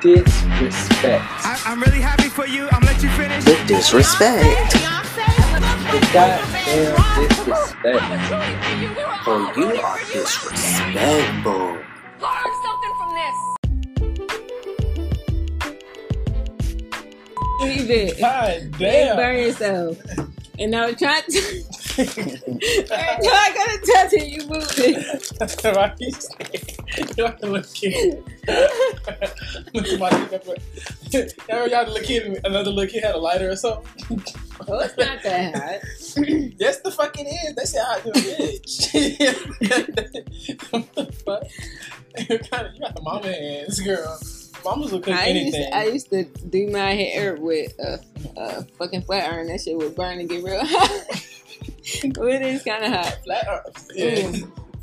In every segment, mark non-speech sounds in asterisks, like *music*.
disrespect. I, I'm really happy for you. I'm gonna let you finish. The disrespect. The goddamn disrespect. Oh, you are disrespectful. Learn something from this. Leave it. God And damn. burn yourself. And *laughs* I was trying to. Every time I got to touch it, you move it. Why you say- you have to look kid. Look at my dick up there. Y'all y'all little kid, another little kid had a lighter or something. Oh, it's not that hot. yes, the fuck it is. They say ah, hot to a bitch. *laughs* what the fuck? *laughs* You got, you got the mama hands, girl. Mamas will cook I used, anything. to, I used to do my hair with a, a fucking flat iron. That shit would burn and get real *laughs* hot. but it is kind of hot. Flat irons. Yeah.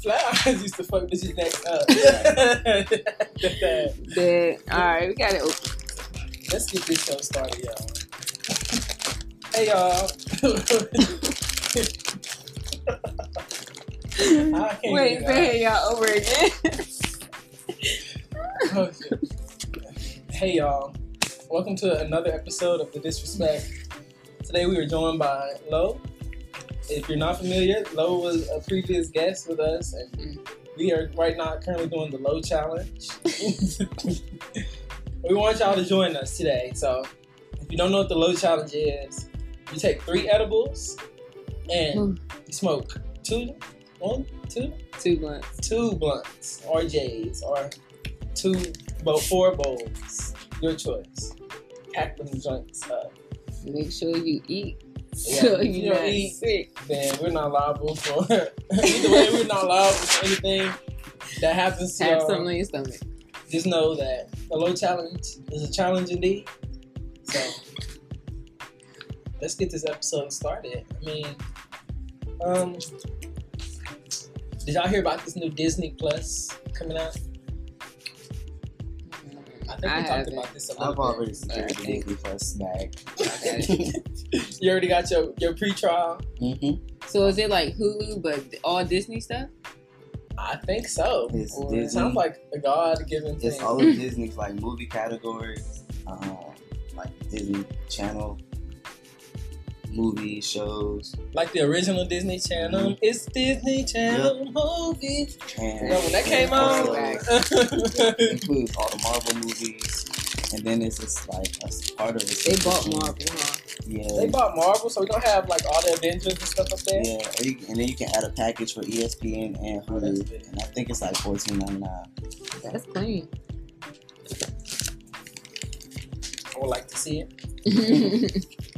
Irons used to fuck bitches neck up. *laughs* But, all right, we got it open. Let's get this show started, y'all. Hey, y'all. *laughs* Wait, say hey, y'all over again. *laughs* Oh. Hey y'all, welcome to another episode of The Disrespect. Today we are joined by Lo. If you're not familiar, Lo was a previous guest with us, and we are right now currently doing the Lo Challenge. *laughs* we want y'all to join us today. So, if you don't know what the Lo Challenge is, you take three edibles and hmm. you smoke two, one, two, Two blunts, two blunts or J's or two, well, four bowls. Your choice. Pack them joints up. Make sure you eat. Yeah, So *laughs* if you you don't eat, sick. Then we're not liable for *laughs* either way. We're not liable for anything that happens to Have y'all. something on your stomach. Just know that a Lo challenge is a challenge indeed. So let's get this episode started. I mean, um, did y'all hear about this new Disney Plus coming out? I think I we talked haven't. about this a little I've bit. already secured the I think- Disney Plus snack. *laughs* you already got your your pre-trial. mm-hmm. So is it like Hulu, but all Disney stuff? I think so. It's Or Disney. It sounds like a God-given thing. It's all of *laughs* Disney's like movie categories, um, like Disney Channel movies, shows, like the original Disney Channel. Mhm. It's Disney Channel movies. and You know, when that came also out, *laughs* includes all the Marvel movies, and then it's just like a s- part of it. They bought Marvel, huh? Yeah. they bought Marvel, so we don't have like all the Avengers and stuff up there. Yeah, you, and then you can add a package for ESPN and Oh, Hulu, good. and I think it's like fourteen ninety nine. That's clean. I would like to see it. *laughs*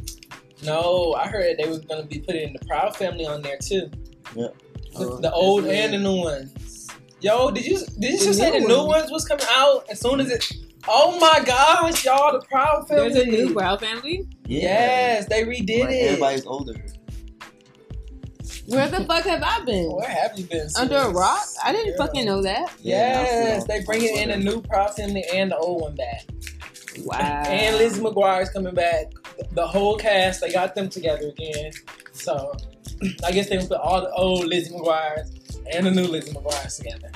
No, I heard they was gonna be putting the Proud Family on there too. Yep. The, oh, the old and the new ones. Yo, did you did you The just say the new new ones was coming out as soon as it? Oh my gosh, y'all, the Proud Family. There's a new Proud Family. Yes, they redid Like, it. everybody's older. Where the *laughs* fuck have I been? Where have you been? Under a rock? I didn't Girl. fucking know that. Yes, I they see bringing in a new Proud Family and the old one back. Wow. And Lizzie McGuire's coming back. The whole cast, they got them together again. So *clears throat* I guess they put all the old Lizzie McGuire's and the new Lizzie McGuire's together.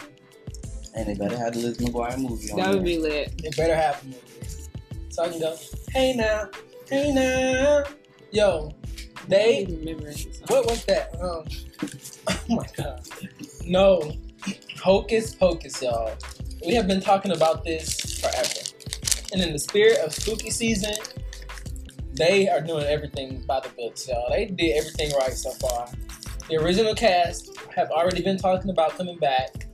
And they better have the Lizzie McGuire movie on That there. would be lit. They better have a movie. So I can go, hey now, hey now. Yo, I they, don't remember what was that? Um, *laughs* oh my god. No. *clears throat* Hocus Pocus, y'all. We have been talking about this forever. And in the spirit of spooky season, they are doing everything by the books, y'all. They did everything right so far. The original cast have already been talking about coming back,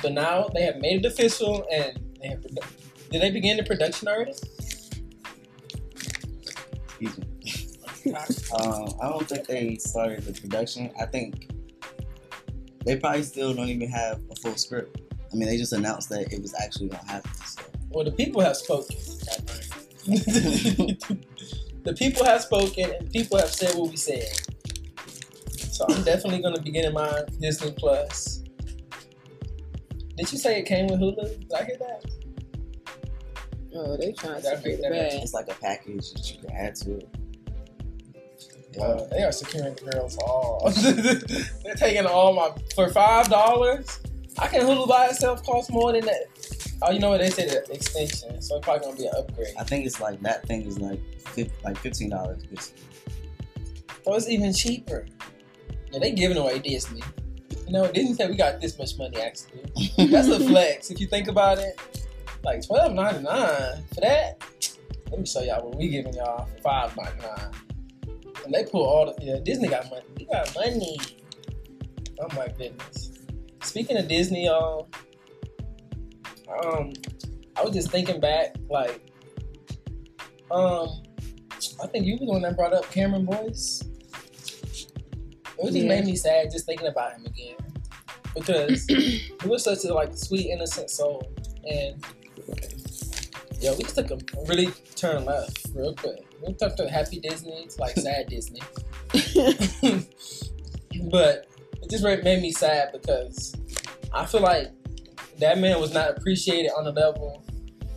but now they have made it official and they have. produ- Did they begin the production already? Excuse me. *laughs* um, I don't think they started the production. I think they probably still don't even have a full script. I mean, they just announced that it was actually gonna happen. So. Well, the people have spoken. *laughs* *laughs* the people have spoken, and people have said what we said. So I'm definitely going to be getting my Disney Plus. Did you say it came with Hulu? Did I hear that? Oh, they trying to Gotta secure the that bag. It's like a package that you can add to it. Uh, they are securing the girls all. *laughs* They're taking all my for five dollars. I can Hulu by itself cost more than that. Oh, you know what they say the extension, so it's probably gonna be an upgrade. I think it's like that thing is like like fifteen dollars. So it's even cheaper. Yeah, they giving away Disney. You know, Disney said we got this much money actually. That's a *laughs* flex if you think about it. Like twelve ninety nine for that. Let me show y'all what we giving y'all for five ninety nine. And they pull all the yeah, Disney got money. We got money. Oh my goodness. Speaking of Disney, y'all, um, I was just thinking back, like, um, I think you were the one that brought up Cameron Boyce. It just Yeah. made me sad just thinking about him again because he was such a like sweet, innocent soul, and yeah, we just took a really turn left real quick. We took to happy Disney to like sad Disney, *laughs* *laughs* but it just made me sad because I feel like that man was not appreciated on the level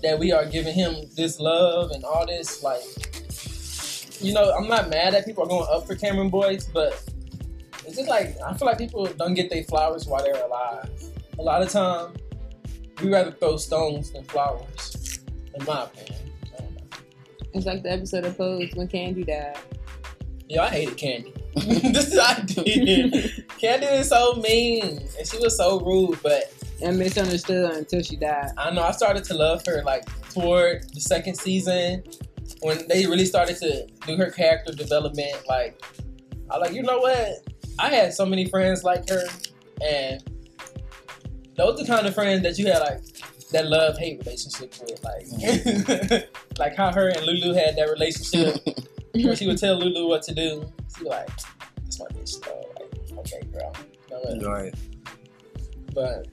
that we are giving him this love and all this like you know i'm not mad that people are going up for cameron boyce but it's just like i feel like people don't get their flowers while they're alive a lot of time we rather throw stones than flowers in my opinion I don't know. It's like the episode of Pose when Candy died. yeah i hated candy *laughs* this is i did *laughs* candy was so mean and she was so rude but and misunderstood her until she died. I know I started to love her like toward the second season when they really started to do her character development. Like I like, you know what? I had so many friends like her, and those are the kind of friends that you had like that love hate relationship with. Like *laughs* like how her and Lulu had that relationship *laughs* where she would tell Lulu what to do. She like, that's my bitch though. Like, okay, girl. You know right. But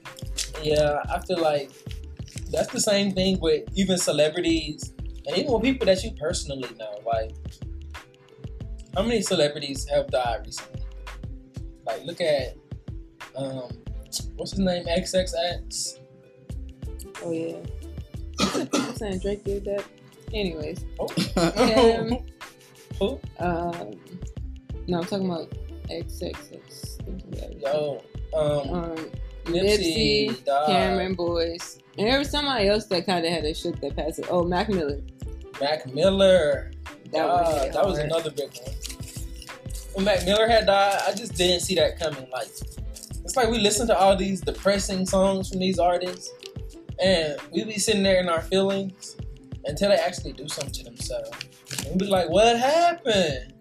yeah, I feel like that's the same thing with even celebrities and even with people that you personally know. Like, how many celebrities have died recently? Like, look at um, what's his name? XXX. Oh yeah. I'm *coughs* saying Drake did that. Anyways, Oh. Um, *laughs* Who? um, no, I'm talking about XXX. Yo, um, Um, Nipsey, Nipsey. Cameron Boyce, and there was somebody else that kind of had a shit that passed. it. Oh, Mac Miller. Mac Miller. That Ah, was that was another big one. When Mac Miller had died, I just didn't see that coming. Like, it's like we listen to all these depressing songs from these artists, and we be sitting there in our feelings until they actually do something to themselves. And we be like, "What happened?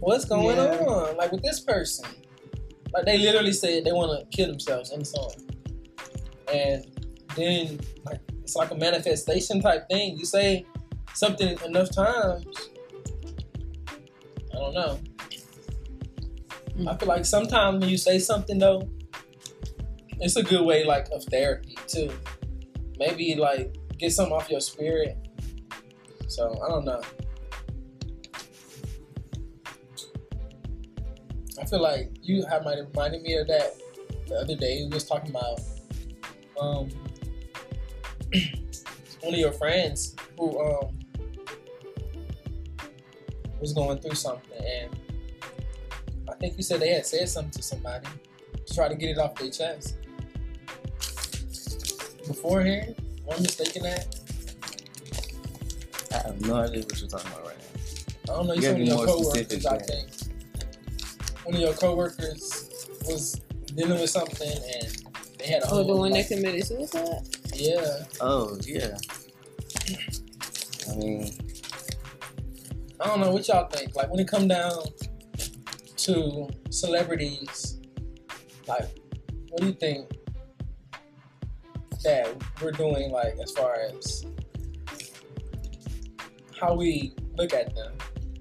What's going Yeah. on? Like with this person? Like they literally said they want to kill themselves in the song, and then like it's like a manifestation type thing. You say something enough times, I don't know. I feel like sometimes when you say something though, it's a good way like of therapy too. Maybe like get something off your spirit. So I don't know. I feel like you have might have reminded me of that the other day. We was talking about um *clears throat* one of your friends who um was going through something and I think you said they had said something to somebody to try to get it off their chest. Beforehand, am I mistaken that? I have no idea what you're talking about right now. I don't know. You You gotta be more specific, I think. One of your coworkers was dealing with something, and they had a Oh, whole the one that committed suicide. yeah. Oh yeah. I mean, I don't know what y'all think. Like when it come down to celebrities, like what do you think that we're doing? Like as far as how we look at them,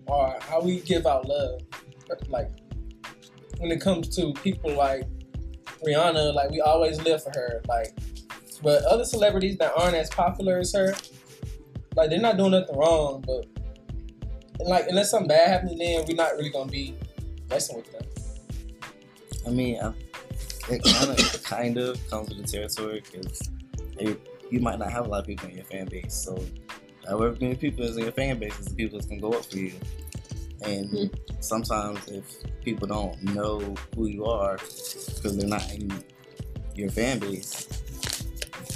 or how we give out love, like when it comes to people like Rihanna, like we always live for her, like. But other celebrities that aren't as popular as her, like they're not doing nothing wrong, but like unless something bad happens, then we're not really gonna be messing with them. I mean, it kind of kind of comes with the territory because you might not have a lot of people in your fan base. So, however many people is in your fan base is the people that's gonna go up for you. And Hmm. sometimes, if people don't know who you are because they're not in your fan base,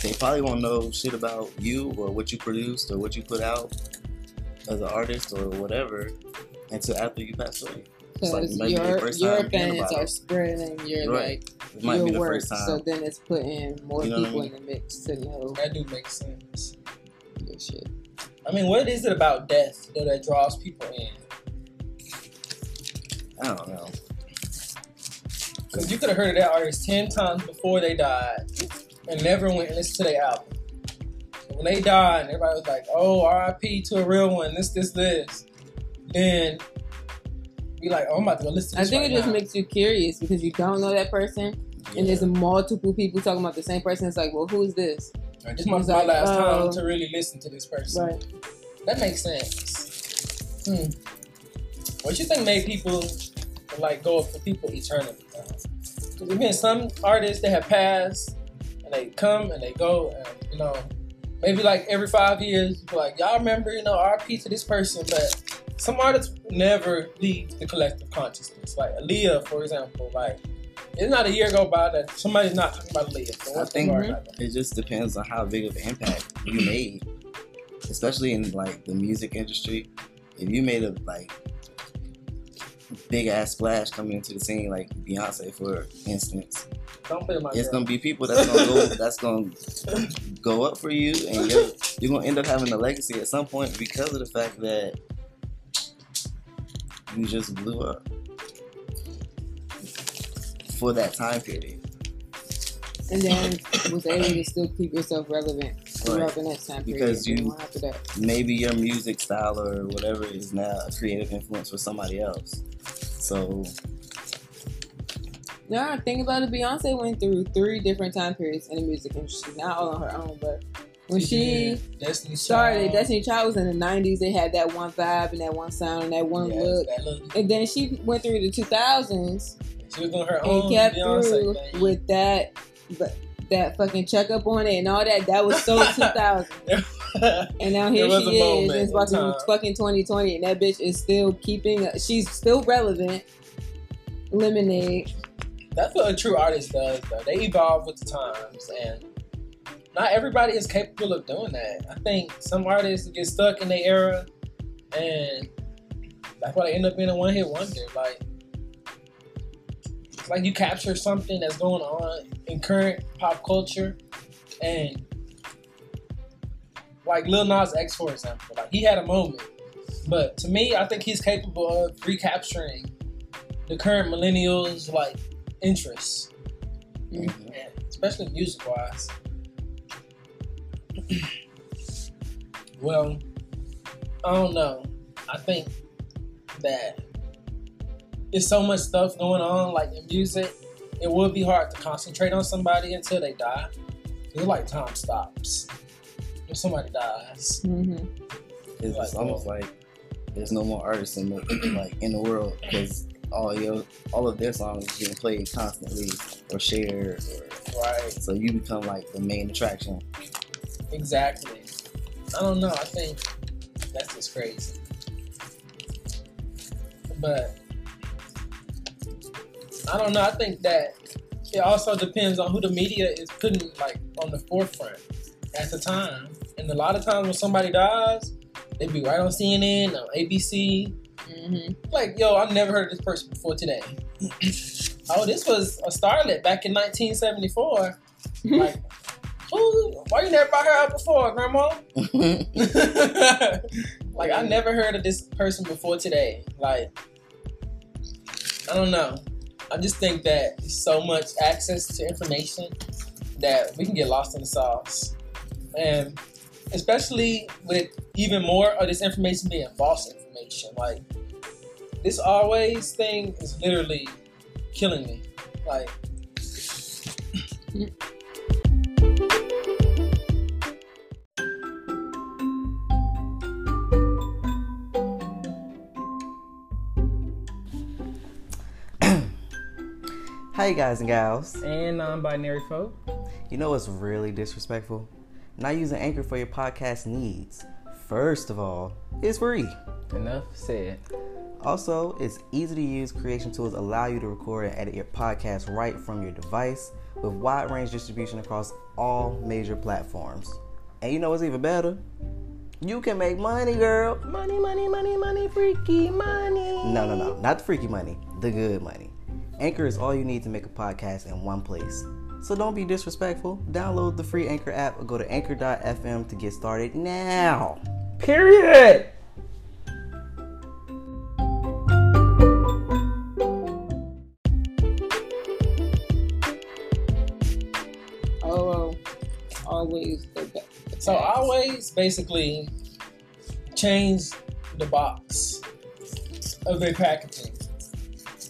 they probably won't know shit about you or what you produced or what you put out as an artist or whatever until after you pass away. It's like Because it might be the your your fans are it. spreading your Right. like It might your be the work, first time. so then it's putting more You know what I people mean? in the mix to know That do make sense. your shit. I mean, what is it about death though that draws people in? I don't know. Because you could have heard of that artist 10 times before they died and never went and listened to their album. So when they died, everybody was like, oh, RIP to a real one, this, this, this. Then be like, oh, I'm about to go listen to I this. think right it just now. makes you curious because you don't know that person, and there's multiple people talking about the same person. It's like, well, who's this? This might be It's my like, last oh. time to really listen to this person. Right. That makes sense. Hmm. What you think made people like go for people eternally? Because there's some artists that have passed and they come and they go, and you know, maybe like every five years, like y'all remember, you know, RP to this person, but some artists never leave the collective consciousness. Like Aaliyah, for example, like. It's not a year go by that somebody's not talking about Aaliyah. So I think the bar about that? it just depends on how big of an impact you made, especially in like the music industry. If you made a like big ass splash coming into the scene, like Beyonce, for instance, Don't play my it's girl. gonna be people that's gonna go *laughs* that's gonna go up for you, and you're, you're gonna end up having a legacy at some point because of the fact that you just blew up for that time period. And then was able to still keep yourself relevant throughout the next time period. Because and you- after that. maybe your music style or whatever is now a creative influence for somebody else. So Now think about it. Beyonce went through three different time periods in the music industry, not all on her own, but when she Yeah, Destiny started, Child. Destiny Child was in the '90s. They had that one vibe and that one sound and that one Yes, look. that look. And then she went through the 2000s She was doing her and own kept Beyonce through thing. with that, but that fucking checkup on it and all that. That was so *laughs* 2000. And now here she is. It's about to be fucking 2020, and that bitch is still keeping. She's still relevant. Lemonade. That's what a true artist does, though. They evolve with the times, and not everybody is capable of doing that. I think some artists get stuck in their era, and that's why they end up being a one-hit wonder. Like, like you capture something that's going on in current pop culture, and like Lil Nas X, for example, like he had a moment, but to me, I think he's capable of recapturing the current millennials like interests, mhm. yeah, especially music wise. well, I don't know. I think that there's so much stuff going on, like in music, it would be hard to concentrate on somebody until they die. It's like time stops. when somebody dies, Mm-hmm. it's, it's almost like there's no more artists in the *clears throat* like in the world because all your all of their songs is getting played constantly or shared, or, right? so you become like the main attraction. Exactly. I don't know. I think that's just crazy. But I don't know. I think that it also depends on who the media is putting like on the forefront at the time. And a lot of times when somebody dies, they be right on CNN, on ABC. Mm-hmm. Like, yo, I've never heard of this person before today. *clears throat* oh, this was a starlet back in 1974. Like, who? Why you never brought her out before, Grandma? *laughs* *laughs* like I never heard of this person before today. Like I don't know. I just think that so much access to information that we can get lost in the sauce. And especially with even more of this information being false information. Like this always thing is literally killing me. Like Hi, guys and gals. and non-binary folk. You know what's really disrespectful? Not using Anchor for your podcast needs. First of all, it's free. Enough said. Also, its easy to use creation tools allow you to record and edit your podcast right from your device with wide range distribution across all major platforms. And you know what's even better? You can make money, girl. Money, money, money, money, freaky money. No, no, no, not the freaky money, the good money. Anchor is all you need to make a podcast in one place. So don't be disrespectful. Download the free Anchor app or go to anchor.fm to get started now. Period. Oh, always the best. So always basically change the box of their packaging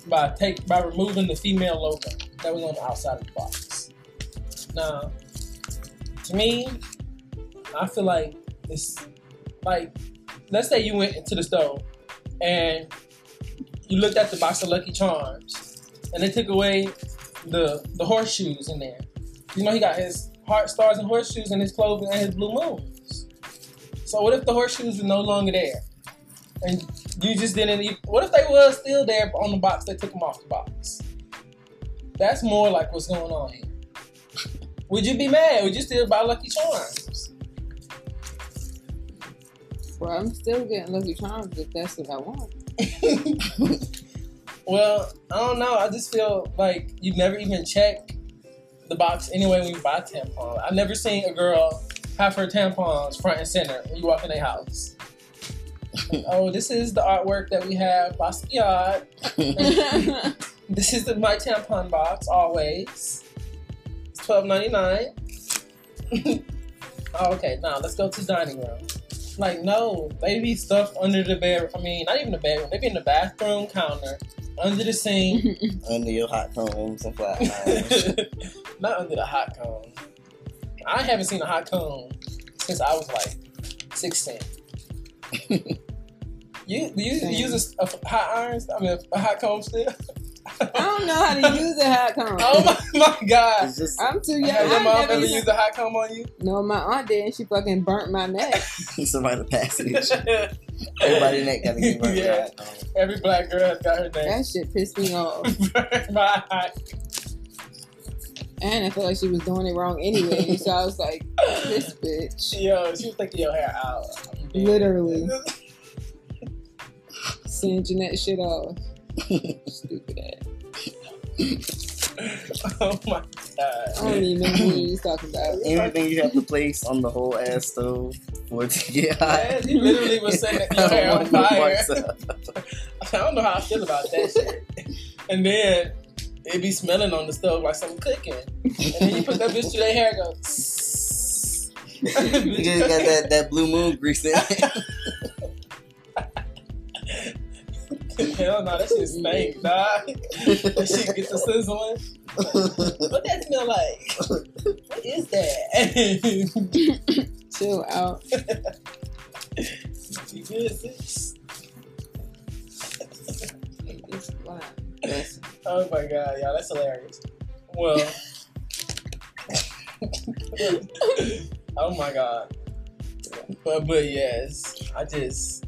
by take by removing the female logo that was on the outside of the box. Now, to me, I feel like it's like let's say you went into the store and you looked at the box of Lucky Charms and they took away the the horseshoes in there. You know he got his heart stars and horseshoes and his clothing and his blue moons. So what if the horseshoes are no longer there? And you just didn't even, what if they were still there on the box, they took them off the box? That's more like what's going on here. Would you be mad? Would you still buy Lucky Charms? Well, I'm still getting Lucky Charms if that's what I want. *laughs* well, I don't know. I just feel like you never even check the box anyway when you buy tampons. I've never seen a girl have her tampons front and center when you walk in their house. *laughs* oh, this is the artwork that we have, Basquiat. *laughs* this is the my tampon box, always. It's twelve ninety nine. *laughs* oh, okay, now let's go to dining room. Like, no, they be stuffed under the bed. I mean, not even the bedroom. They be in the bathroom counter, under the sink, Under your hot combs and flat irons. not under the hot cone. I haven't seen a hot cone since I was like sixteen. You do you Same. use a, a hot irons? I mean, a hot comb still? I don't know how to *laughs* use a hot comb. oh my, my god! Just I'm too young. Have your mom never ever used used a hot comb on you? No, my aunt did, and she fucking burnt my neck. *laughs* *laughs* somebody the passage. Everybody neck gotta get burned Yeah. out. Every black girl has got her name. That shit pissed me off. burned by a hot And I felt like she was doing it wrong anyway. So I was like, this bitch. Yo, she was taking your hair out. I'm. Literally. *laughs* Singeing that shit off. Stupid ass. *laughs* oh my god. I don't even know who you was talking about. Anything you have to place on the whole ass stove for it to get hot. Man, you literally was setting your *laughs* hair on fire. I don't know how I feel about that shit. And then it'd be smelling on the stove like something cooking. And then you put that bitch through their hair and go. *laughs* You just got that, that blue moon grease in it. *laughs* Hell no, that shit stink, dog. That shit get the sizzling. What that smell like? What is that? *laughs* Chill out. you good, sis? It's fine. Yes. Oh my god, y'all, that's hilarious. Well, oh my god. But but yes, I just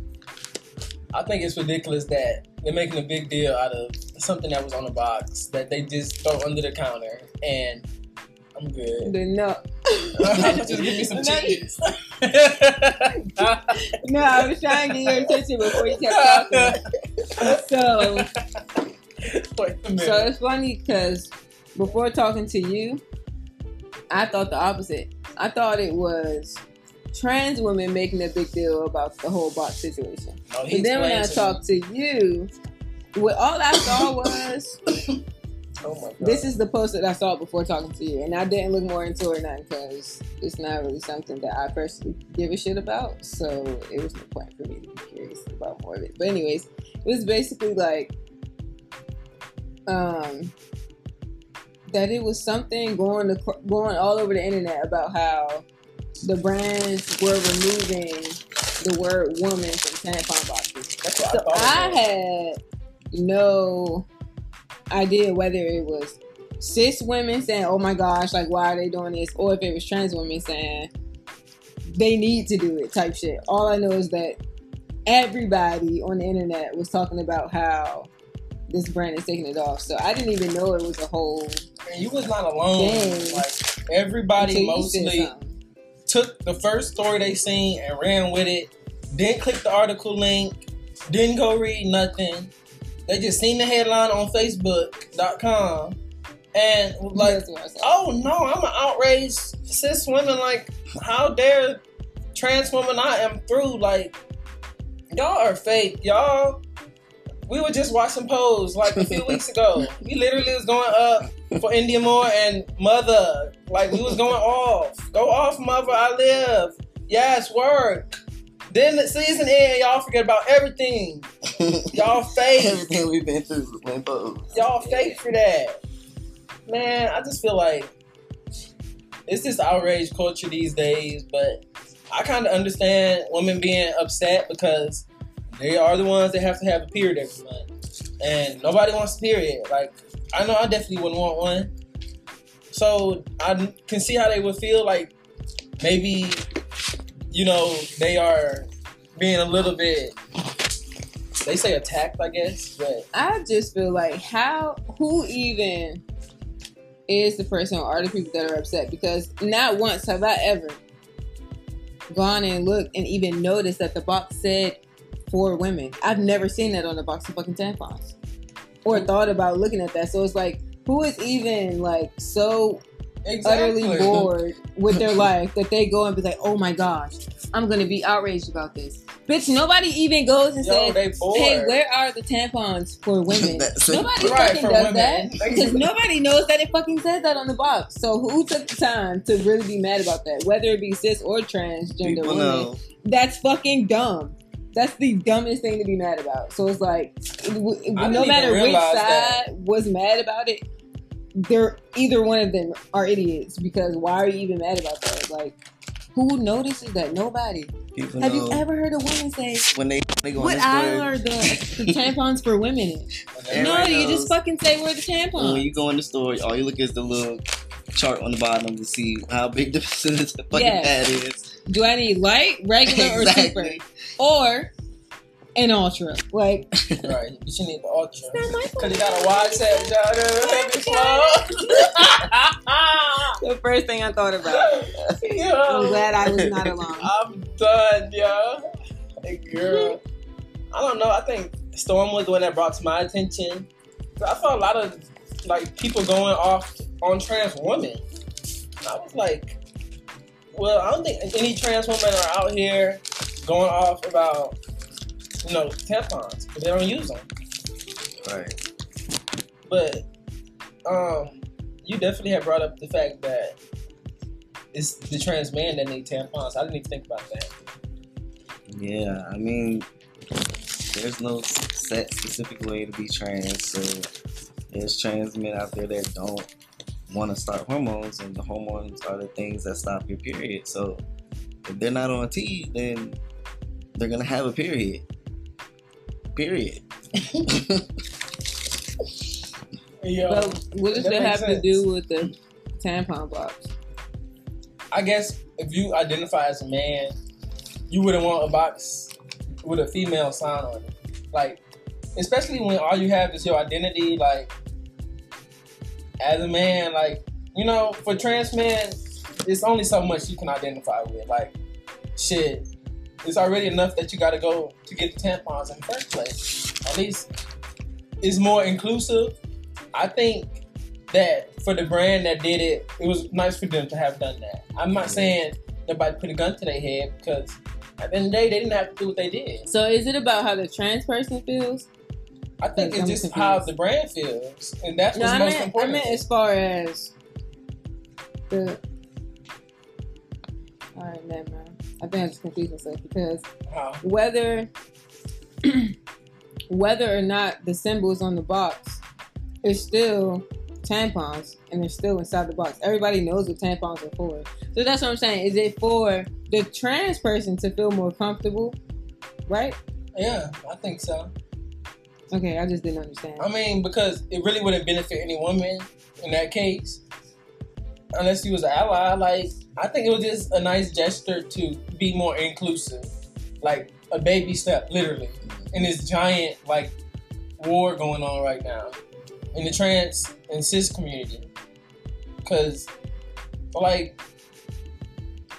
I think it's ridiculous that they're making a big deal out of something that was on the box that they just throw under the counter and I'm good. The no. *laughs* just give me some *laughs* No, cheese. No, I was trying to get your attention before you kept talking. So, *laughs* a so it's funny because before talking to you, I thought the opposite. I thought it was trans women making a big deal about the whole box situation. Oh, But then when I talked to you, what all I saw was *coughs* oh my god. this is the post that I saw before talking to you, and I didn't look more into it now because it's not really something that I personally give a shit about. So it was no point for me to be curious about more of it. But anyways, it was basically like, um, that it was something going to, going all over the internet about how the brands were removing the word woman from tampon boxes. That's what So I. I had no idea whether it was cis women saying, "Oh my gosh, like why are they doing this?" or if it was trans women saying they need to do it type shit. All I know is that everybody on the internet was talking about how this brand is taking it off. So I didn't even know it was a whole And you was not alone. Dang. Like everybody until you said mostly took the first story they seen and ran with it. Didn't click the article link. Didn't go read nothing. They just seen the headline on Facebook.com and like, That's what I saw. "Oh no, I'm an outraged cis women. Like, how dare trans woman I am through? Like, y'all are fake. Y'all. We were just watching Pose like a few weeks ago. *laughs* We literally was going up for Indya Moore and Mother. Like we was going off. Go off, Mother. I live. Yes, work. Then the season end, y'all forget about everything. *laughs* Y'all fake. Everything we've been through when Pose. Y'all fake for that. Man, I just feel like it's this outrage culture these days, but I kind of understand women being upset because they are the ones that have to have a period every month. And nobody wants a period. Like, I know I definitely wouldn't want one. So I can see how they would feel like maybe, you know, they are being a little bit, they say attacked, I guess, but I just feel like how who even is the person or are the people that are upset? Because not once have I ever gone and looked and even noticed that the box said for women. I've never seen that on the box of fucking tampons. Or thought about looking at that. So it's like who is even like so utterly bored with their *laughs* life that they go and be like, oh my gosh, I'm gonna be outraged about this. Bitch, nobody even goes and Yo, says, hey, where are the tampons for *laughs* women? Nobody Right, fucking does women. that because nobody knows that it fucking says that on the box. So who took the time to really be mad about that? Whether it be cis or transgender People women, know. that's fucking dumb. That's the dumbest thing to be mad about. So it's like, w- didn't no matter which side that. was mad about it, they're either one of them are idiots because why are you even mad about that? Like, who notices that? Nobody. People Have know you ever heard a woman say, when they they go "What aisle are the, the tampons for women in?" *laughs* Everybody no, you just fucking say where the tampons. when you go in the store, all you look is the little chart on the bottom to see how big the *laughs* percentage of the fucking Yeah. pad is. Do I need light, regular, or *laughs* super, Exactly. Or an ultra? Like, Right, but you need the ultra. Cause you got a wide set, the first thing I thought about. I'm glad I was not alone. *laughs* I'm done, yo. Hey, girl. I don't know. I think Storm was the one that brought to my attention. I saw a lot of like people going off on trans women. And I was like, well, I don't think any trans women are out here going off about you know tampons because they don't use them. Right. But um, you definitely have brought up the fact that it's the trans man that need tampons. I didn't even think about that. Yeah, I mean, there's no set specific way to be trans. So there's trans men out there that don't want to start hormones, and the hormones are the things that stop your period. So if they're not on T, then they're gonna have a period. Period. Yo, But what does that that makes have to do with the tampon box? I guess if you identify as a man, you wouldn't want a box with a female sign on it. Like, especially when all you have is your identity, like, as a man, like, you know, for trans men, it's only so much you can identify with. Like, shit, it's already enough that you gotta go to get the tampons in the first place. At least it's more inclusive. I think that for the brand that did it, it was nice for them to have done that. I'm not saying nobody put a gun to their head because at the end of the day, they didn't have to do what they did. So is it about how the trans person feels? I think I'm it's just confused. how the brand feels, and that's No, what's I most meant, I important. meant as far as the. All right, never mind. I think I just confused myself because whether *clears throat* whether or not the symbols on the box is still tampons and they're still inside the box. Everybody knows what tampons are for. So that's what I'm saying. Is it for the trans person to feel more comfortable? Right? Yeah, I think so. Okay, I just didn't understand. I mean, because it really wouldn't benefit any woman in that case, unless you was an ally. Like, I think it was just a nice gesture to be more inclusive, like a baby step, literally, in this giant like war going on right now in the trans and cis community. Cause like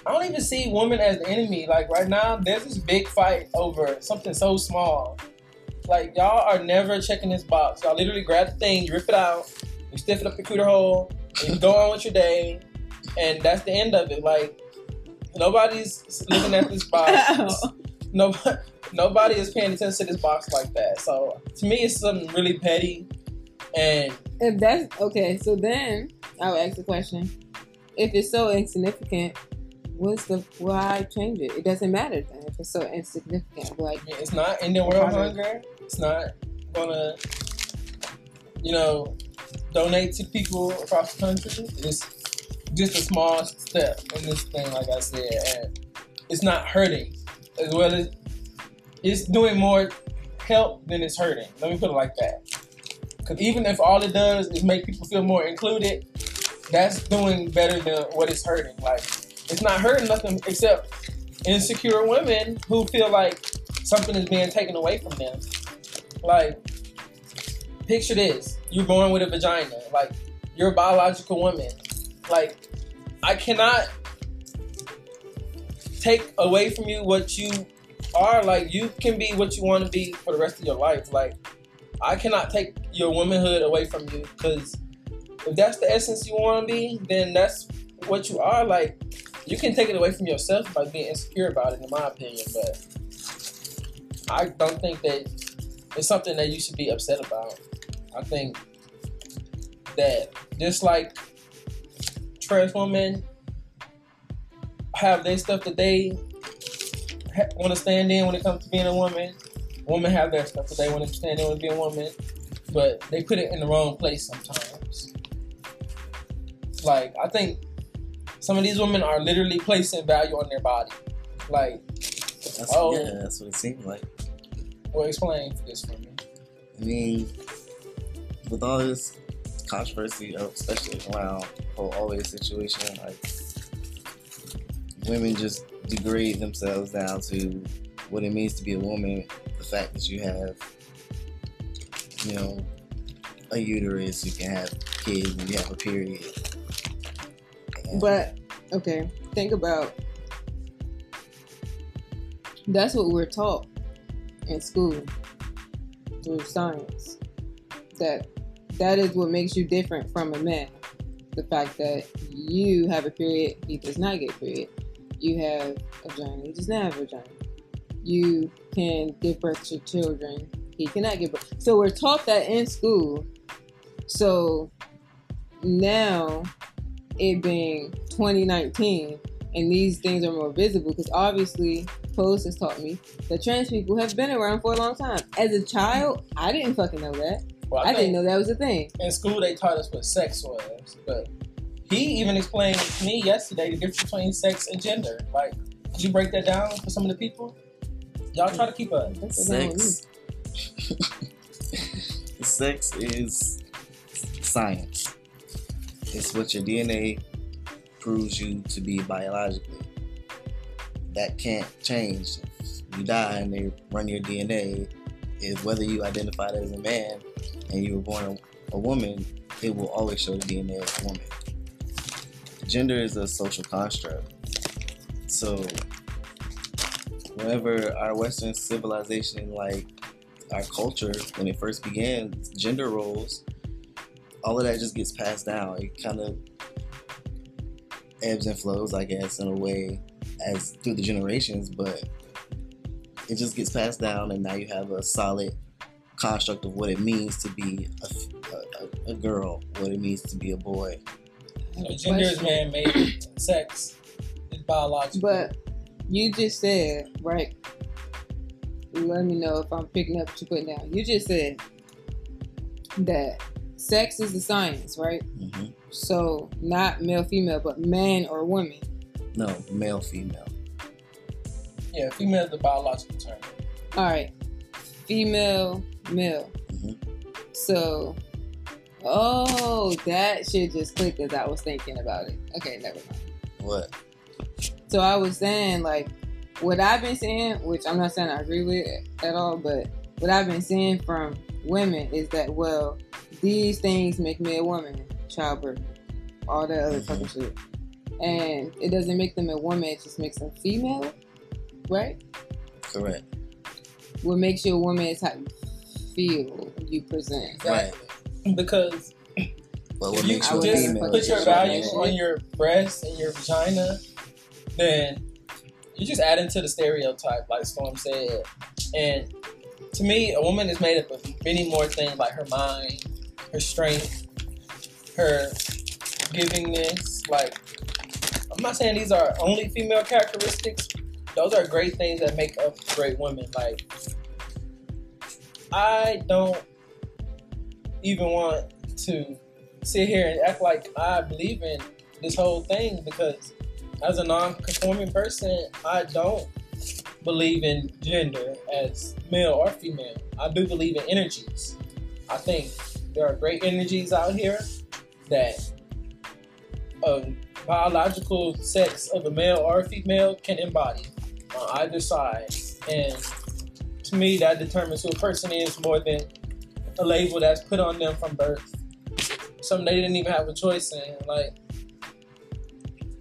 I don't even see women as the enemy. Like right now, there's this big fight over something so small. Like y'all are never checking this box. Y'all literally grab the thing, rip it out, you stiff it up the cooter hole, and you go on with your day, and that's the end of it. Like nobody's looking at this box. *laughs* Nobody, nobody is paying attention to this box like that. So to me, it's something really petty, and If that's okay, so then I'll ask the question: If it's so insignificant, what's the why change it? It doesn't matter then. If it's so insignificant, like it's not ending world hunger. It's not gonna, you know, donate to people across the country. It's just a small step in this thing, like I said, and it's not hurting as well as it's doing more help than it's hurting. Let me put it like that. Because even if all it does is make people feel more included, that's doing better than what it's hurting. Like it's not hurting nothing except insecure women who feel like something is being taken away from them. Like, picture this: you're born with a vagina. Like, you're a biological woman. Like, I cannot take away from you what you are. Like, you can be what you want to be for the rest of your life. Like, I cannot take your womanhood away from you because if that's the essence you want to be, then that's what you are. Like, you can take it away from yourself by being insecure about it, in my opinion. But I don't think that it's something that you should be upset about. I think that just like trans women have their stuff that they ha- want to stand in when it comes to being a woman, women have their stuff that they want to stand in with being a woman, but they put it in the wrong place sometimes. Like I think some of these women are literally placing value on their body. Like, That's, Oh. Yeah, that's what it seemed like. well, explain this for me. I mean, with all this controversy, especially around the whole always situation, like women just degrade themselves down to what it means to be a woman. The fact that you have, you know, a uterus, you can have kids, and you have a period. And But okay, think about that's what we're taught in school through science. That that is what makes you different from a man. The fact that you have a period, he does not get period. You have a vagina, he does not have a vagina. You can give birth to children, he cannot give birth. So we're taught that in school. So now it being 2019 and these things are more visible because obviously Pose has taught me that trans people have been around for a long time. As a child, I didn't fucking know that. Well, I, didn't know that was a thing. in school they taught us what sex was, but he even explained to me yesterday the difference between sex and gender. Like, could you break that down for some of the people? Y'all try to keep up. That's what I don't sex. *laughs* sex is science. It's what your DNA proves you to be biologically. That can't change. If you die and they run your DNA, is whether you identified as a man and you were born a, woman, it will always show the DNA of a woman. Gender is a social construct. So whenever our Western civilization, like our culture, when it first began, gender roles, all of that just gets passed down. It kind of ebbs and flows, I guess, in a way, as through the generations, but it just gets passed down, and now you have a solid construct of what it means to be a, a, a girl, what it means to be a boy. I have So gender is man-made. Sex is biological. But you just said, right? Let me know if I'm picking up what you're putting down. You just said that sex is the science, right? hmm So not male, female, but man or woman. No, male, female. yeah, female is the biological term. All right, female, male. Mhm. So, oh, that shit just clicked as I was thinking about it. Okay, never mind. What? So I was saying like what I've been saying, which I'm not saying I agree with at all, but what I've been seeing from women is that well, these things make me a woman, childbirth, all that other fucking shit, and it doesn't make them a woman. It just makes them female, right? Correct. What makes you a woman is how you feel, you present. Exactly. Because But if what you makes I you just female? put your what value makes on your breast and your vagina, then you just add into the stereotype, like Storm said. And to me, a woman is made up of many more things, like her mind, her strength, her givingness. Like, I'm not saying these are only female characteristics. Those are great things that make up great women. Like, I don't even want to sit here and act like I believe in this whole thing because as a non-conforming person, I don't believe in gender as male or female. I do believe in energies. I think there are great energies out here that a biological sex of a male or a female can embody on either side. And to me, that determines who a person is more than a label that's put on them from birth. Something they didn't even have a choice in. Like,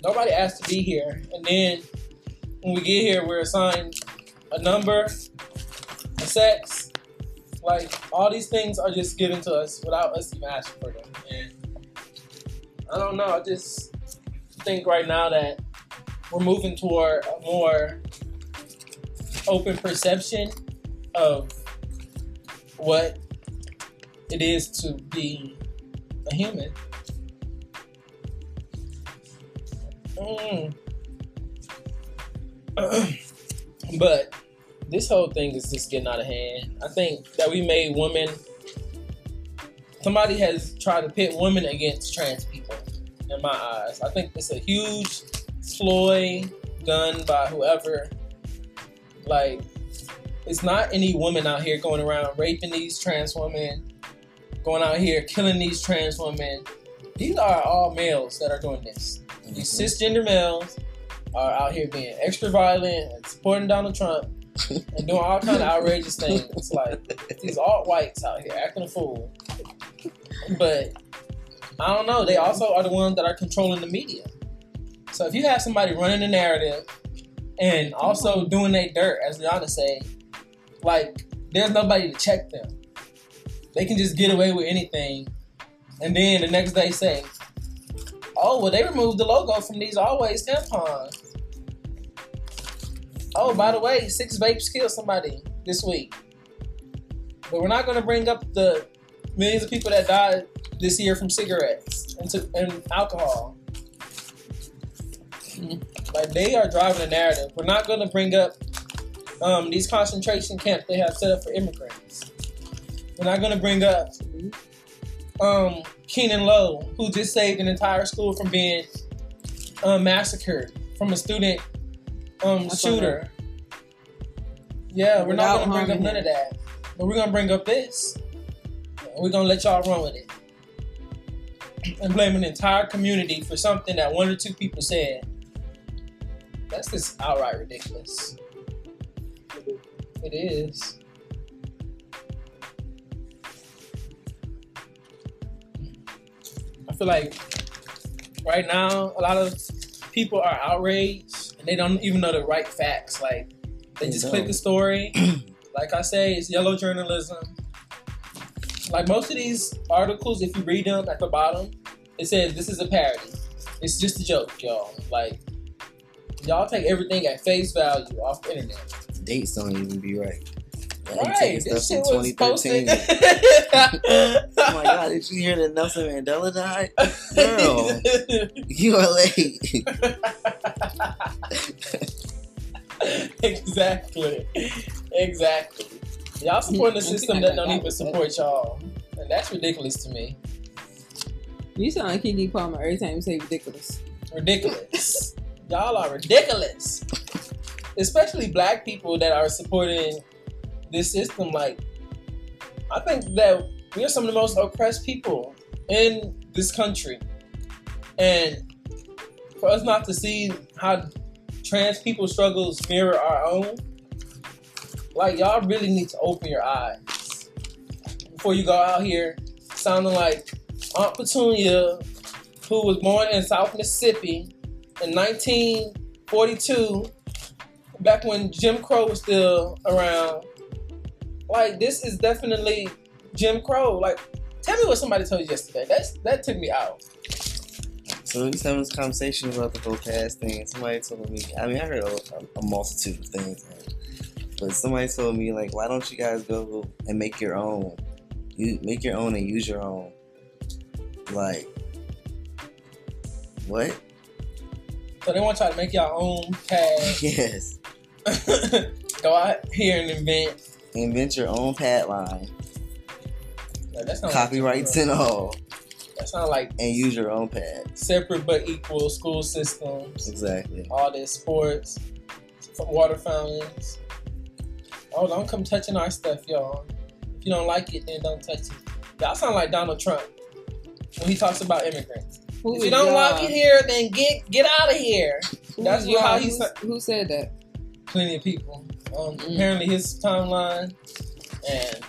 nobody asked to be here. And then when we get here, we're assigned a number, a sex. Like, all these things are just given to us without us even asking for them. And I don't know. I just think right now that we're moving toward a more open perception of what it is to be a human. Mm. *clears throat* but this whole thing is just getting out of hand. I think that we made women. Somebody has tried to pit women against trans people. In my eyes, I think it's a huge ploy done by whoever. Like, it's not any woman out here going around raping these trans women, going out here killing these trans women. These are all males that are doing this. These mm-hmm. cisgender males are out here being extra violent and supporting Donald Trump *laughs* and doing all kind of outrageous things. It's like these alt whites out here acting a fool. But I don't know. They also are the ones that are controlling the media. So if you have somebody running the narrative and also doing their dirt, as Rihanna say, like there's nobody to check them. They can just get away with anything, and then the next day say, "Oh, well, they removed the logo from these always tampons." Oh, by the way, six vapes killed somebody this week, but we're not going to bring up the millions of people that died this year from cigarettes and, to, and alcohol. *laughs* Like they are driving the narrative. We're not going to bring up um, these concentration camps they have set up for immigrants. We're not going to bring up um, Keanon Lowe, who just saved an entire school from being um, massacred from a student um, shooter. Yeah, we're not going to bring up none of that. But we're going to bring up this. We're going to let y'all run with it. *clears throat* And blame an entire community for something that one or two people said. That's just outright ridiculous. It is. I feel like right now a lot of people are outraged and they don't even know the right facts. Like they just click a story. *clears throat* like I say, it's yellow journalism. Like most of these articles, if you read them at the bottom, it says this is a parody. It's just a joke, y'all. Like y'all take everything at face value off the internet. Dates don't even be right. Y'all be Right, taking this shit stuff was from posted. 2013. *laughs* oh my god, did you hear that Nelson Mandela died? Girl, *laughs* you are late. *laughs* exactly, exactly. Y'all supporting a I think system that don't even support y'all, and that's ridiculous to me. You sound like Keke Palmer every time you say ridiculous. Ridiculous. y'all are ridiculous. Especially black people that are supporting this system. Like, I think that we are some of the most oppressed people in this country. And for us not to see how trans people struggles mirror our own, like y'all really need to open your eyes before you go out here sounding like Aunt Petunia, who was born in South Mississippi in 1942, back when Jim Crow was still around. Like this is definitely Jim Crow. Like, tell me what somebody told you yesterday. That's that took me out. So we was having this conversation about the whole cast thing. and Somebody told me. I mean, I heard a, a multitude of things, but somebody told me like, why don't you guys go and make your own? You make your own and use your own. Like, what? So they want y'all to make your own pad. *laughs* Yes. Go out here and invent. Invent your own pad line, Like, that sounds copyrights like, and all, That sounds like and use your own pad. separate but equal school systems. Exactly. all this sports, f- water fountains. Oh, don't come touching our stuff, y'all. If you don't like it, then don't touch it. Y'all sound like Donald Trump when he talks about immigrants. Who If you don't y'all? like it here, then get get out of here. Who That's is how he Who said that? Plenty of people. Um, Mm. Apparently, his timeline, and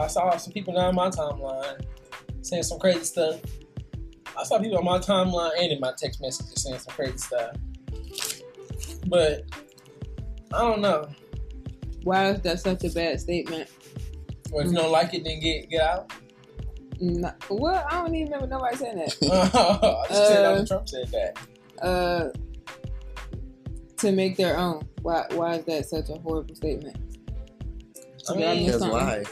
I saw some people down my timeline saying some crazy stuff. I saw people on my timeline and in my text messages saying some crazy stuff. But I don't know. Why is that such a bad statement? Well, if you don't like it, then get get out. No, well, I don't even remember nobody saying that. *laughs* I just said Uh, Donald Trump said that. Uh, to make their own. Why? Why is that such a horrible statement? I I mean, Because something. why?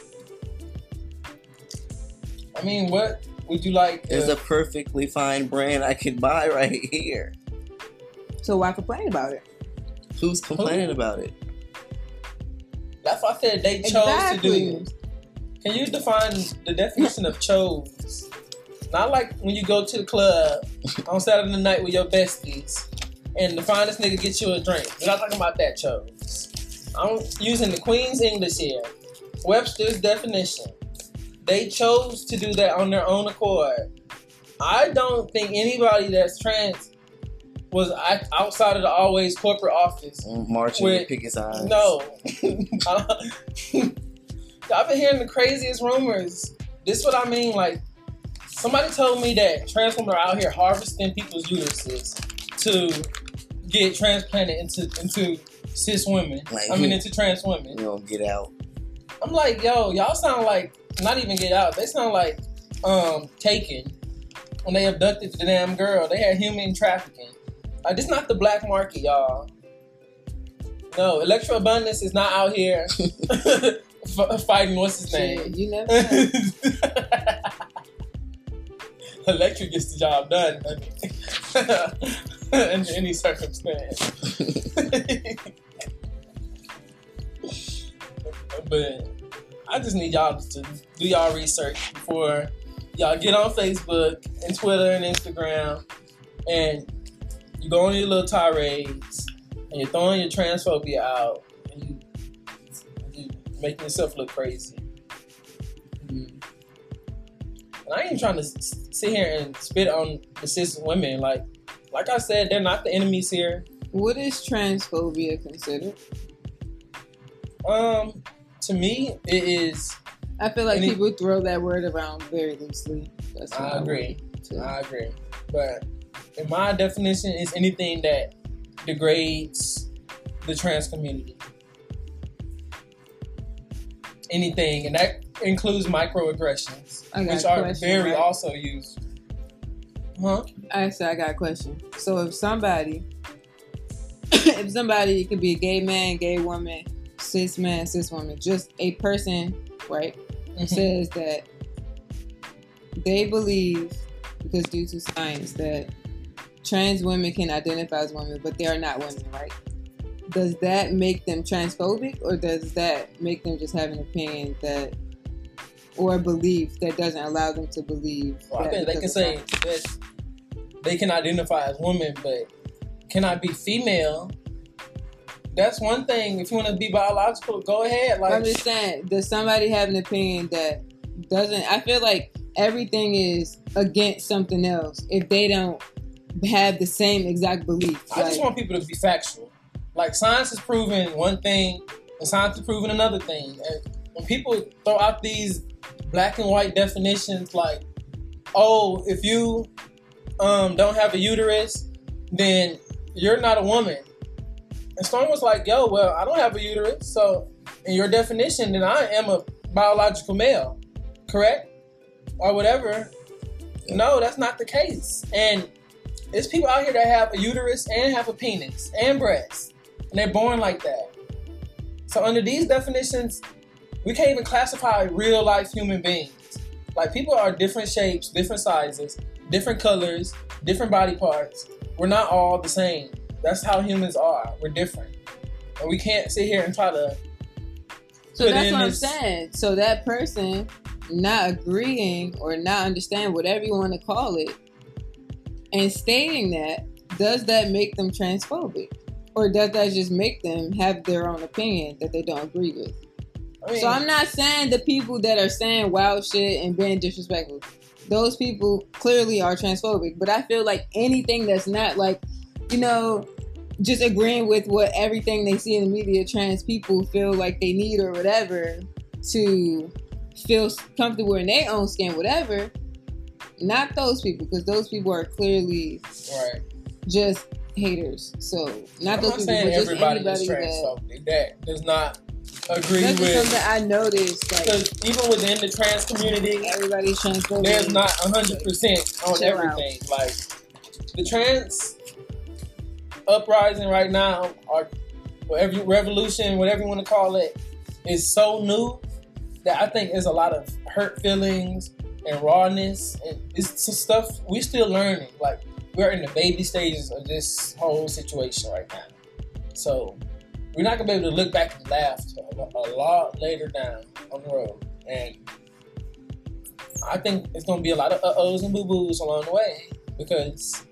I mean, what would you like? There's a perfectly fine brand I could buy *laughs* right here. So why complain about it? Who's complaining about it? that's why I said they chose Exactly. to do. Can you define the definition of chose? Not like when you go to the club on Saturday night with your besties and the finest nigga get you a drink. We're not talking about that chose. I'm using the Queen's English here. Webster's definition. They chose to do that on their own accord. I don't think anybody that's trans was outside of the always corporate office mm, Marching Wait, with picket signs. no. *laughs* *laughs* I've been hearing the craziest rumors. This is what I mean. Like, somebody told me that trans women are out here harvesting people's uteruses to get transplanted into into cis women. Like I mean, into trans women. You don't get out. I'm like, yo, y'all sound like not even get out. They sound like um taken when they abducted the damn girl. They had human trafficking. Like, this not the black market, y'all. No, Elektra Abundance is not out here *laughs* f- fighting what's his name. you never. know. *laughs* Elektra gets the job done *laughs* *laughs* in any circumstance. *laughs* but I just need y'all to do y'all research before y'all get on Facebook and Twitter and Instagram and you go on your little tirades and you're throwing your transphobia out and you, you making yourself look crazy. And I ain't trying to sit here and spit on the cis women. Like, like I said, they're not the enemies here. what is transphobia considered? Um, to me, it is. I feel like Any- people throw that word around very loosely. That's what I agree. would. I agree. But in my definition, is anything that degrades the trans community. Anything, and that includes microaggressions, which are question, very right? also used. Huh? Actually, I got a question. So if somebody, *coughs* if somebody, it could be a gay man, gay woman, cis man, cis woman, just a person, right, Mhm. says that they believe, because due to science, that trans women can identify as women, but they are not women, right? Does that make them transphobic, or does that make them just have an opinion that, or a belief that doesn't allow them to believe? Well, I think they can say that they can identify as women, but cannot be female. That's one thing. If you want to be biological, go ahead. But I'm just saying, does somebody have an opinion that doesn't? I feel like everything is against something else if they don't have the same exact belief. I just want people to be factual. Like, science is proving one thing and science is proving another thing. And when people throw out these black and white definitions, like, oh, if you um, don't have a uterus, then you're not a woman. And Storm was like, yo, well, I don't have a uterus, so in your definition, then I am a biological male, correct? Or whatever. No, that's not the case. And there's people out here that have a uterus and have a penis and breasts, and they're born like that. So under these definitions, we can't even classify real life human beings. Like people are different shapes, different sizes, different colors, different body parts. We're not all the same. That's how humans are. We're different. And we can't sit here and try to So that's what I'm saying. So that person not agreeing or not understanding whatever you want to call it and stating that, does that make them transphobic? Or does that just make them have their own opinion that they don't agree with? I mean, So I'm not saying the people that are saying wild shit and being disrespectful. Those people clearly are transphobic. But I feel like anything that's not like, you know, just agreeing with what everything they see in the media trans people feel like they need or whatever to feel comfortable in their own skin, whatever. Not those people, because those people are clearly right. just haters. So not I'm those not people, saying but just everybody is anybody that. transphobic. That does not agree That's with something I noticed. Like because even within the trans community, everybody's transphobic. there's not hundred percent on Chill out. everything. Like the trans uprising right now, or whatever revolution, whatever you want to call it, is so new that I think there's a lot of hurt feelings and rawness, and it's some stuff we're still learning. Like we're in the baby stages of this whole situation right now, so we're not gonna be able to look back and laugh a a lot later down on the road, and I think it's gonna be a lot of uh ohs and boo boos along the way because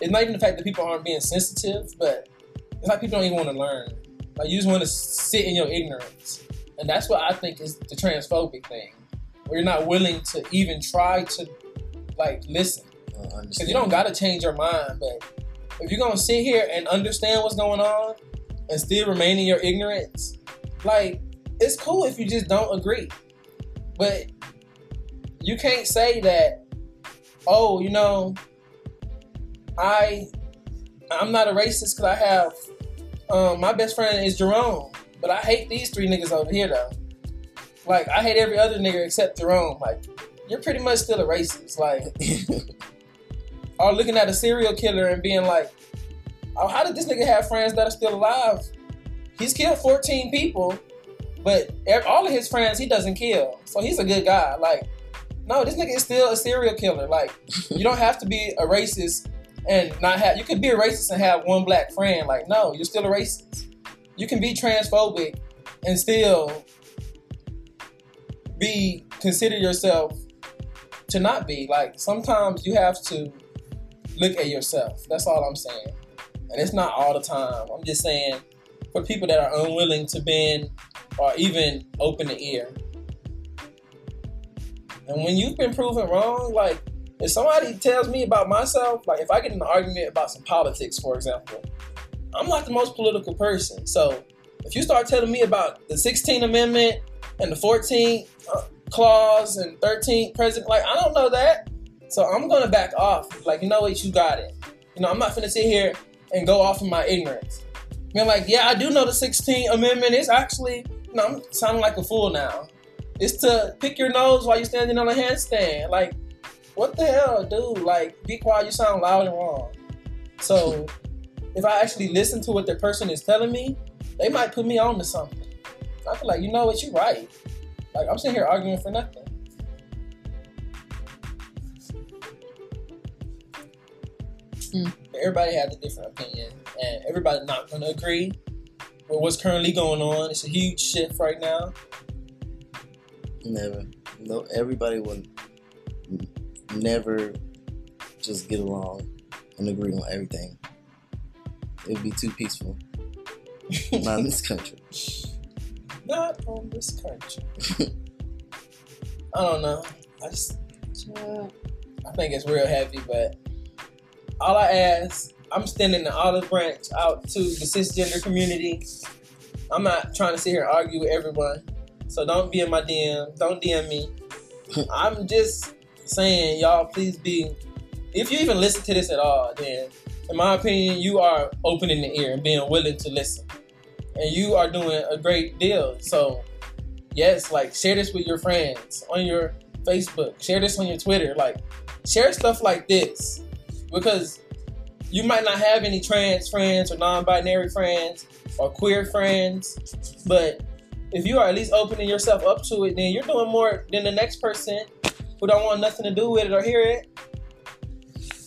it's not even the fact that people aren't being sensitive, but it's like people don't even want to learn. Like you just want to sit in your ignorance, and that's what I think is the transphobic thing, where you're not willing to even try to like listen. Because you don't gotta change your mind, but if you're gonna sit here and understand what's going on and still remain in your ignorance, like it's cool if you just don't agree. But you can't say that, oh, you know, I I'm not a racist because I have um, my best friend is Jerome, but I hate these three niggas over here though. Like I hate every other nigga except Jerome. Like you're pretty much still a racist. Like *laughs* or looking at a serial killer and being like, oh, how did this nigga have friends that are still alive? He's killed 14 people, but all of his friends he doesn't kill. So he's a good guy. Like, no, this nigga is still a serial killer. Like, *laughs* you don't have to be a racist and not have, you could be a racist and have one black friend. Like, no, you're still a racist. You can be transphobic and still be, consider yourself to not be. Like, sometimes you have to look at yourself. That's all I'm saying. And it's not all the time. I'm just saying for people that are unwilling to bend or even open the ear. And when you've been proven wrong, like if somebody tells me about myself, like if I get in an argument about some politics, for example, I'm not the most political person. So if you start telling me about the 16th Amendment and the 14th uh, clause and 13th president, like I don't know that. So I'm gonna back off. Like, you know what, you got it. You know, I'm not gonna sit here and go off of my ignorance. Being like, yeah, I do know the 16th Amendment. It's actually, you know, I'm sounding like a fool now. It's to pick your nose while you're standing on a handstand. Like, what the hell, dude? Like, be quiet, you sound loud and wrong. So, if I actually listen to what the person is telling me, they might put me on to something. I feel like, you know what, you're right. Like, I'm sitting here arguing for nothing. Hmm. Everybody has a different opinion, and everybody's not going to agree with what's currently going on. It's a huge shift right now. Never. No, everybody will never just get along and agree on everything. It would be too peaceful. *laughs* Not in this country. Not on this country. I don't know. I just, I think it's real heavy, but all I ask, I'm extending the olive branch out to the cisgender community. I'm not trying to sit here and argue with everyone. So don't be in my DM. Don't DM me. *laughs* I'm just saying, y'all, please be. If you even listen to this at all, then, in my opinion, you are opening the ear and being willing to listen, and you are doing a great deal. So, yes, like share this with your friends on your Facebook. Share this on your Twitter. Like, share stuff like this because you might not have any trans friends or non-binary friends or queer friends, but if you are at least opening yourself up to it, then you're doing more than the next person who don't want nothing to do with it or hear it.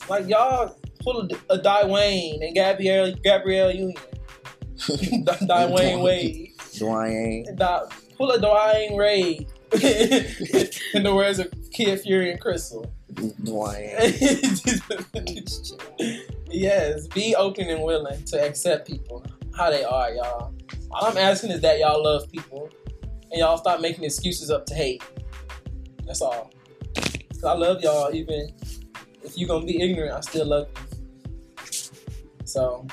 Like y'all pull a, a Di Wayne and Gabrielle Gabrielle Union, *laughs* Di Wayne Wade, Dwayne. Di, pull a Dwayne Ray. in *laughs* the words of Kid Fury and Crissle. Dwayne. *laughs* yes, be open and willing to accept people how they are, y'all. All I'm asking is that y'all love people and y'all stop making excuses up to hate. That's all. 'Cause I love y'all, even if you're gonna be ignorant, I still love you. So,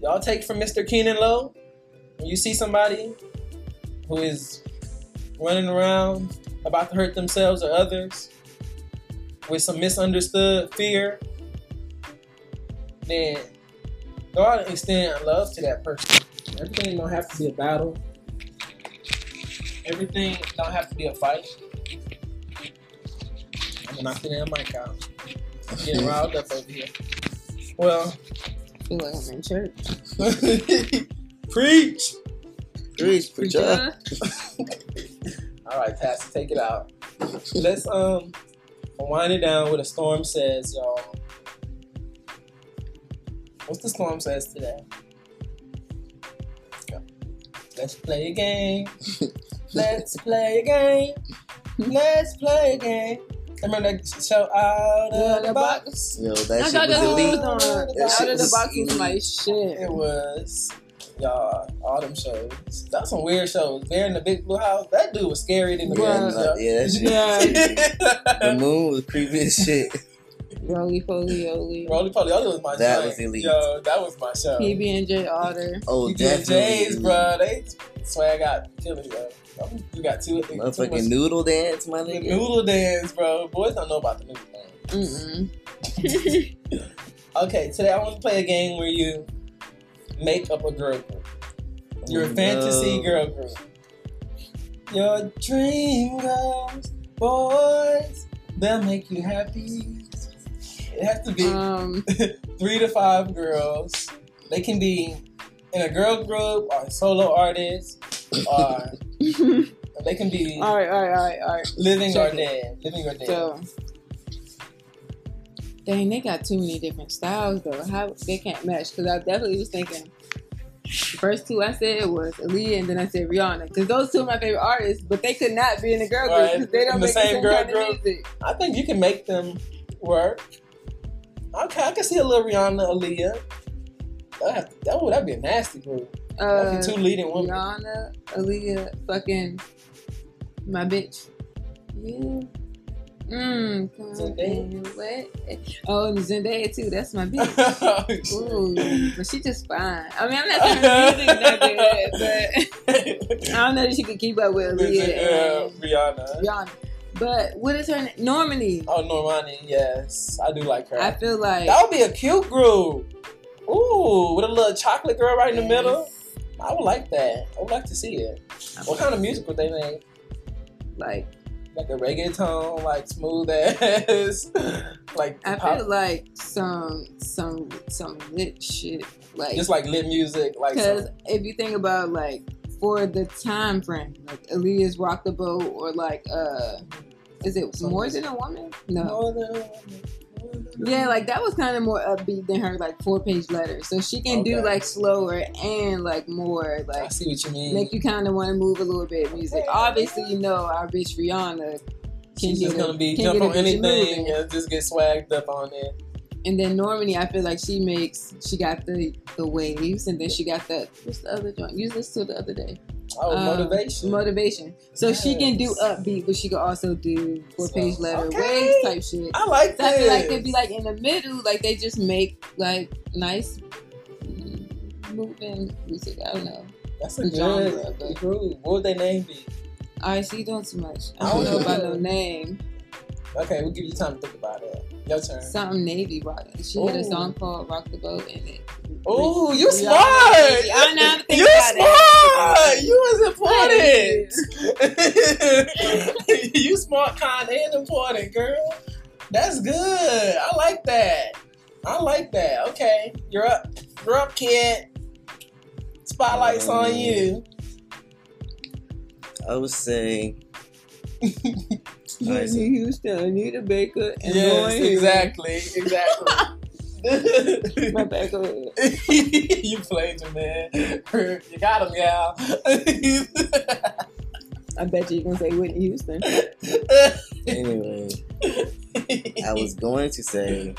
y'all take from Mr. Keanon Lowe. When you see somebody who is running around about to hurt themselves or others with some misunderstood fear, then go out and extend love to that person. Everything don't have to be a battle. Everything don't have to be a fight. I'm gonna knock the damn mic out. I'm getting riled up over here. Well, I feel like I'm in church. *laughs* preach. Preach, preacher. *laughs* All right, Pastor, take it out. Let's um wind it down with a storm says, y'all. What's the storm says today? *laughs* Let's play a game. Let's play a game. Let's play a game. Remember that show out of the box? Yo, I that shit was elite. on Out of the box was my shit. It was. Y'all, all them shows. That's some weird shows. Bear in the Big Blue House. That dude was scary than the Yeah, Big like, yeah, that shit. Yeah. The moon was creepy as shit. Rolie Polie Olie. Rolie Polie Olie was my That joint. was elite. Yo, that was my show. PB and J Otter. Oh, You definitely. get J's, bro. They swag out killing yo. You got two. too much- Motherfucking noodle dance, my the nigga. noodle dance, bro. Boys don't know about the noodle dance. Mm-mm. *laughs* *laughs* Okay, today I want to play a game where you make up a girl group. Your Oh, fantasy girl group. Your dream girls, boys, they'll make you happy. It has to be um, *laughs* three to five girls. They can be in a girl group or solo artists, or *laughs* they can be all right, all right, all right, all right. living Check or it. dead. Living or dead. So, dang, they got too many different styles though. How they can't match? Because I definitely was thinking. The first two I said was Aaliyah and then I said Rihanna because those two are my favorite artists, but they could not be in a girl group Right, because they don't the make same the same girl kind group. of music. I think you can make them work. Okay, I can see a little Rihanna, Aaliyah. That that would that'd be a nasty group. Uh, two leading women. Rihanna, Aaliyah, fucking my bitch. Yeah. Mmm. Zendaya? What? Oh, and Zendaya too. That's my *laughs* bitch. Oh, Ooh, but she just fine. I mean, I'm not saying her music's not good, but I don't know that she could keep up with Aaliyah uh, Yeah, Rihanna. Rihanna. But what is her name? Normani. Oh, Normani, yes, I do like her. I feel like that would be a cute group. Ooh, with a little chocolate girl right in the middle. I would like that. I would like to see it. What kind of music would they make? like Like a reggaeton, like smooth ass, *laughs* like I pop, feel like some some some lit shit. Like just like lit music, like Because if you think about like for the time frame, like Aaliyah's Rock the Boat or like uh is it more than a woman? No. More than- more than- Yeah, like that was kind of more upbeat than her like four page letter. So she can do like slower and like more like I see what you mean. make you kind of want to move a little bit music. Obviously, you know our bitch Rihanna She's just gonna be can jump on anything and just get swagged up on it. And then Normani, I feel like she makes she got the the waves, and then she got the what's the other joint? Use this to the other day. Oh, Um, motivation. Motivation. So she can do upbeat, but she can also do four page letter okay. waves type shit. I like So I feel like they'd be like in the middle, like they just make like nice moving music. I don't know. That's a The good genre, group. What would they Genre, but- What would their name be? I see you doing too much. I don't know about no name. Okay, we'll give you time to think about it. Your turn. Something Navy rock. She had a song called "Rock the Boat" in it. Oh, you Rihanna, smart. Navy. I know how to think you about smart. it. You was important. *laughs* you smart, kind, and important, girl. That's good. I like that. I like that. Okay, you're up. You're up, kid. Spotlight's on you. Um, I would say. *laughs* Whitney Houston, Anita Baker, and yes, Lauryn Hill. exactly, exactly. *laughs* My back of it. you played your man. *laughs* You got him, y'all. I bet you you're gonna say Whitney Houston. Anyway, I was going to say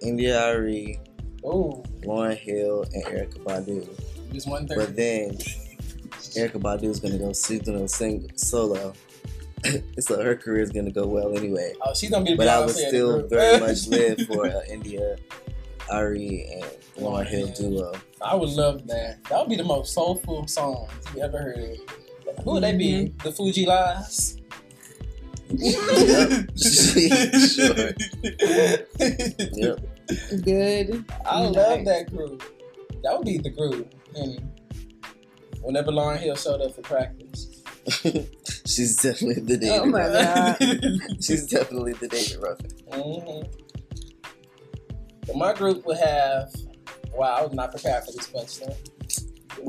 India Arie, Oh, Lauryn Hill, and Erykah Badu. just one thing. But then Erykah Badu is gonna go solo sing solo, *coughs* so her career is gonna go well anyway. Oh, she's gonna be But I Beyonce would still group. very *laughs* much live for uh, India Arie and Lauryn Hill duo. I would love that. That would be the most soulful song you ever heard. Who would they be? Mm-hmm. The Fu-Gee-Las? Yep. *laughs* sure. *laughs* Yep. Good. I love Nice. that group. That would be the group. And whenever Lauryn Hill showed up for practice. *laughs* She's definitely the David. Oh my Ruffin. god. *laughs* She's definitely the David Ruffin. hmm But my group would have. Wow, I was not prepared for this question.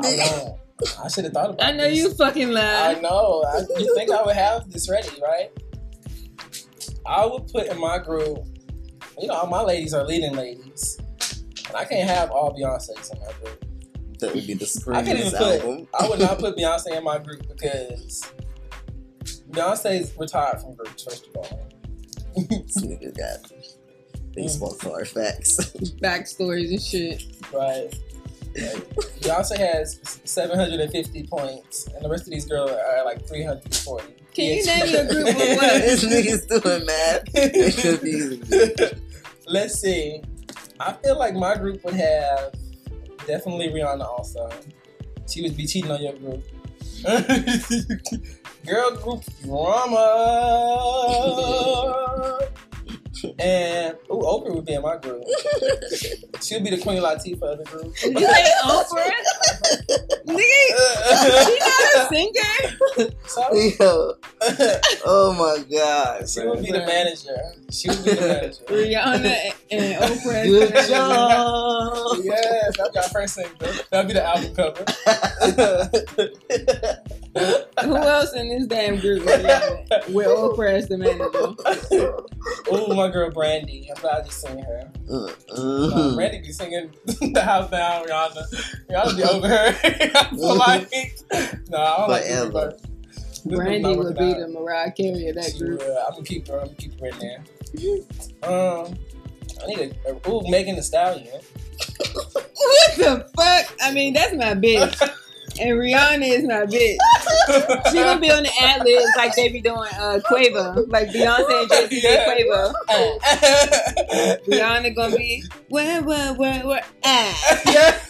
I *laughs* know. I should have thought about I know this. you fucking laugh. I know. I, you think I would have this ready, right? I would put in my group, you know, all my ladies are leading ladies. And I can't have all Beyonce's in my group. That would be the I can't even screamiest put, album. I would not put *laughs* Beyonce in my group because Beyonce's retired from groups, first of all. This nigga got baseball mm. card facts. *laughs* Backstories and shit. Right. Like, Beyonce has 750 points, and the rest of these girls are like 340. Can you name your group with *laughs* what? this nigga's doing math. It could be. Let's see. I feel like my group would have definitely Rihanna also. She would be cheating on your group. *laughs* Girl group drama. And ooh, Oprah would be in my group. *laughs* She'll be the Queen Latifah of the group. You say Oprah? Nigga, she not a singer? so, Yo, *laughs* oh my god. she would be the manager. She would be the manager. Rihanna and *laughs* Oprah. Good job. Yes, that'd be our first single. That'd be the album cover. Who else in this damn group with Rihanna? With Oprah as the manager? oh, my girl Brandy. I'm glad you sing her. Uh, Uh, uh, Brandy be singing *laughs* the house down, Rihanna. Rihanna be over her. *laughs* I feel like, no, I don't like this Forever. reverse. This Brandy not would be out. the Mariah Carey of that group. Yeah, I'm gonna keep her. I'm gonna keep her in there. Um, I need a, a ooh, Megan Thee Stallion. What the fuck? I mean, that's my bitch. *laughs* And Rihanna is my bitch. *laughs* She gonna be on the ad libs like they be doing uh, Quavo. Like Beyonce and Jay Z Yeah. did Quavo. yeah. *laughs* Rihanna gonna be where, where, where, where, ah.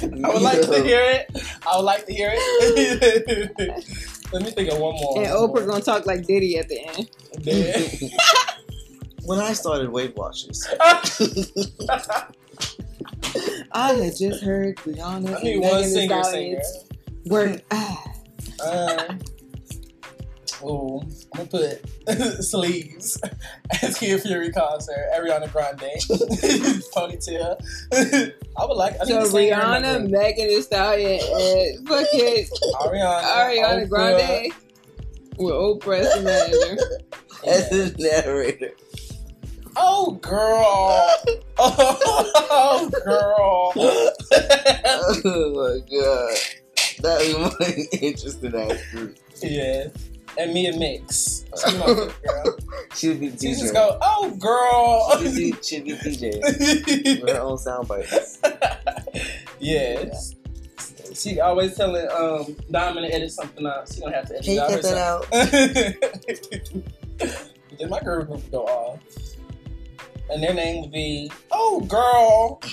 I would like to hear it. I would like to hear it. *laughs* Let me think of one more. And Oprah gonna talk like Diddy at the end. Then- when I started Weight Watchers, I had just heard Rihanna I need and one Megan Thee singer, singer. Stallion's *laughs* work. Ah. Um, ooh, I'm gonna put *laughs* sleeves as Kid Fury calls her, Ariana Grande, *laughs* ponytail. I would like. I So need to sing her Rihanna. Megan Thee Stallion, and fucking Ariana, Ariana Oprah, Grande with Oprah as the manager. as yeah. the narrator. Oh girl! *laughs* Oh girl! *laughs* Oh my god. That was one interesting ass group. yeah, and me Mia Mix. My. *laughs* She would be She just DJ. go, oh girl. She'd be, she'd be DJ with her own sound bites. yes. She always telling um Diamond to edit something out. She gonna have to edit Can you out cut that out? Then my girl would go off. And their name would be Oh Girl. *laughs*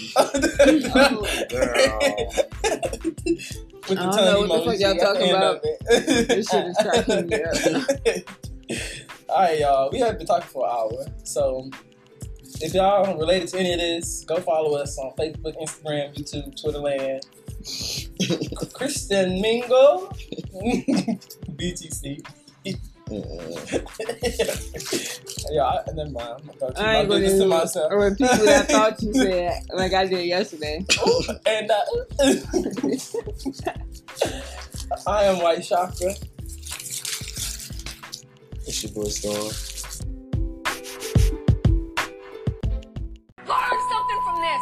Oh, With I don't know what the fuck y'all talking at the end about. This shit is cracking me up. *laughs* All right, y'all. We have been talking for an hour, so if y'all related to any of this, go follow us on Facebook, Instagram, YouTube, Twitter land. Kristen Mingle, BTC. *laughs* yeah, and then my. I, thought you I ain't gonna do to myself. repeat what I thought you said, oh like I did yesterday. and uh, *laughs* I am White Chakra. It's your boy Storm. Learn something from this.